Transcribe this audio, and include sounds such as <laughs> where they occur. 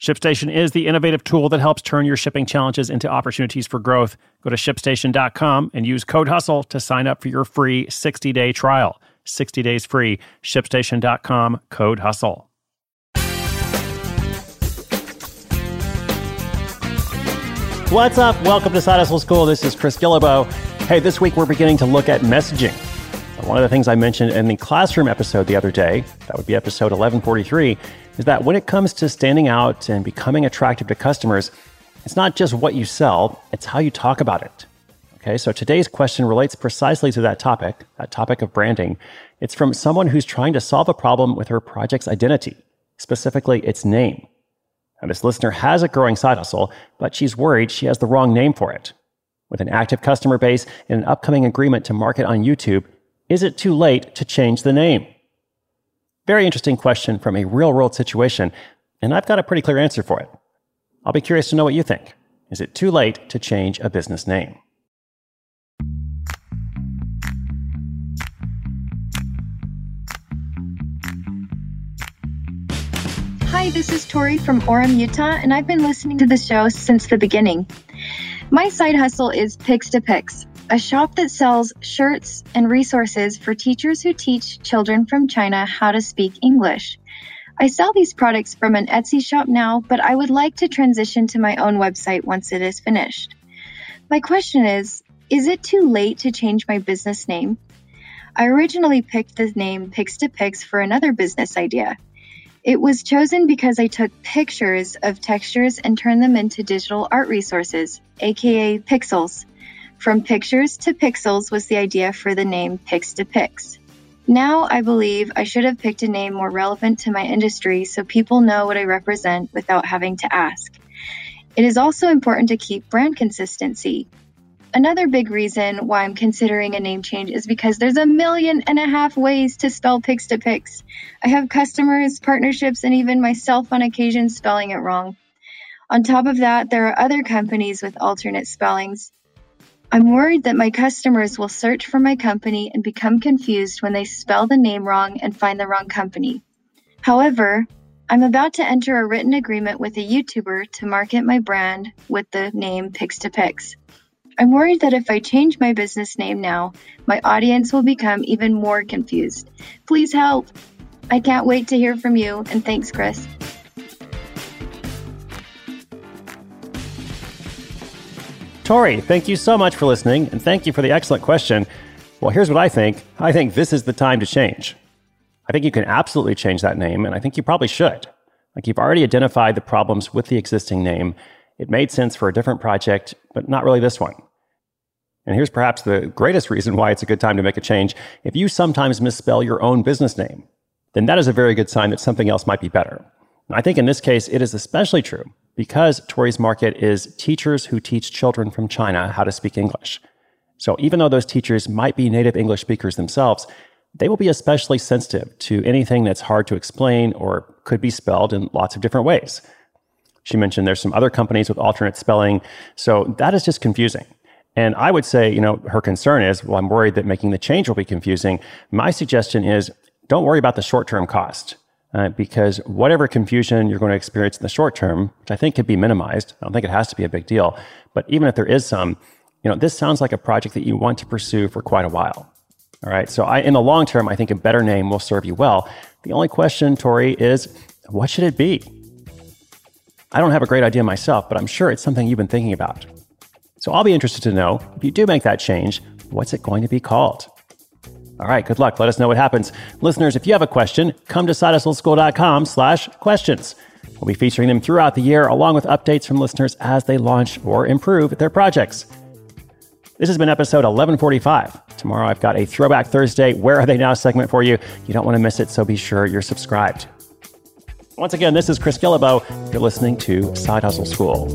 ShipStation is the innovative tool that helps turn your shipping challenges into opportunities for growth. Go to shipstation.com and use code HUSTLE to sign up for your free 60 day trial. 60 days free. ShipStation.com, code HUSTLE. What's up? Welcome to Side Hustle School. This is Chris Guillebeau. Hey, this week we're beginning to look at messaging. One of the things I mentioned in the classroom episode the other day, that would be episode 1143, is that when it comes to standing out and becoming attractive to customers, it's not just what you sell, it's how you talk about it. Okay, so today's question relates precisely to that topic, that topic of branding. It's from someone who's trying to solve a problem with her project's identity, specifically its name. Now, this listener has a growing side hustle, but she's worried she has the wrong name for it. With an active customer base and an upcoming agreement to market on YouTube, is it too late to change the name? Very interesting question from a real world situation, and I've got a pretty clear answer for it. I'll be curious to know what you think. Is it too late to change a business name? Hi, this is Tori from Orem, Utah, and I've been listening to the show since the beginning. My side hustle is Pix2Pix a shop that sells shirts and resources for teachers who teach children from China how to speak English. I sell these products from an Etsy shop now, but I would like to transition to my own website once it is finished. My question is Is it too late to change my business name? I originally picked the name Pix2Pix for another business idea. It was chosen because I took pictures of textures and turned them into digital art resources, aka pixels. From pictures to pixels was the idea for the name Pix to Pix. Now I believe I should have picked a name more relevant to my industry so people know what I represent without having to ask. It is also important to keep brand consistency. Another big reason why I'm considering a name change is because there's a million and a half ways to spell Pix to Pix. I have customers, partnerships, and even myself on occasion spelling it wrong. On top of that, there are other companies with alternate spellings. I'm worried that my customers will search for my company and become confused when they spell the name wrong and find the wrong company. However, I'm about to enter a written agreement with a YouTuber to market my brand with the name Pix2Pix. I'm worried that if I change my business name now, my audience will become even more confused. Please help! I can't wait to hear from you, and thanks, Chris. Tori, thank you so much for listening, and thank you for the excellent question. Well, here's what I think I think this is the time to change. I think you can absolutely change that name, and I think you probably should. Like you've already identified the problems with the existing name. It made sense for a different project, but not really this one. And here's perhaps the greatest <laughs> reason why it's a good time to make a change. If you sometimes misspell your own business name, then that is a very good sign that something else might be better. And I think in this case, it is especially true because Tori's market is teachers who teach children from China how to speak English. So even though those teachers might be native English speakers themselves, they will be especially sensitive to anything that's hard to explain or could be spelled in lots of different ways. She mentioned there's some other companies with alternate spelling, so that is just confusing. And I would say, you know, her concern is, well, I'm worried that making the change will be confusing. My suggestion is don't worry about the short term cost uh, because whatever confusion you're going to experience in the short term, which I think could be minimized, I don't think it has to be a big deal. But even if there is some, you know, this sounds like a project that you want to pursue for quite a while. All right. So I, in the long term, I think a better name will serve you well. The only question, Tori, is what should it be? I don't have a great idea myself, but I'm sure it's something you've been thinking about. So I'll be interested to know if you do make that change, what's it going to be called? All right, good luck. Let us know what happens. Listeners, if you have a question, come to sidehustleschool.com slash questions. We'll be featuring them throughout the year, along with updates from listeners as they launch or improve their projects. This has been episode 1145. Tomorrow I've got a Throwback Thursday Where Are They Now segment for you. You don't want to miss it, so be sure you're subscribed. Once again, this is Chris Guillebeau. You're listening to Side Hustle School.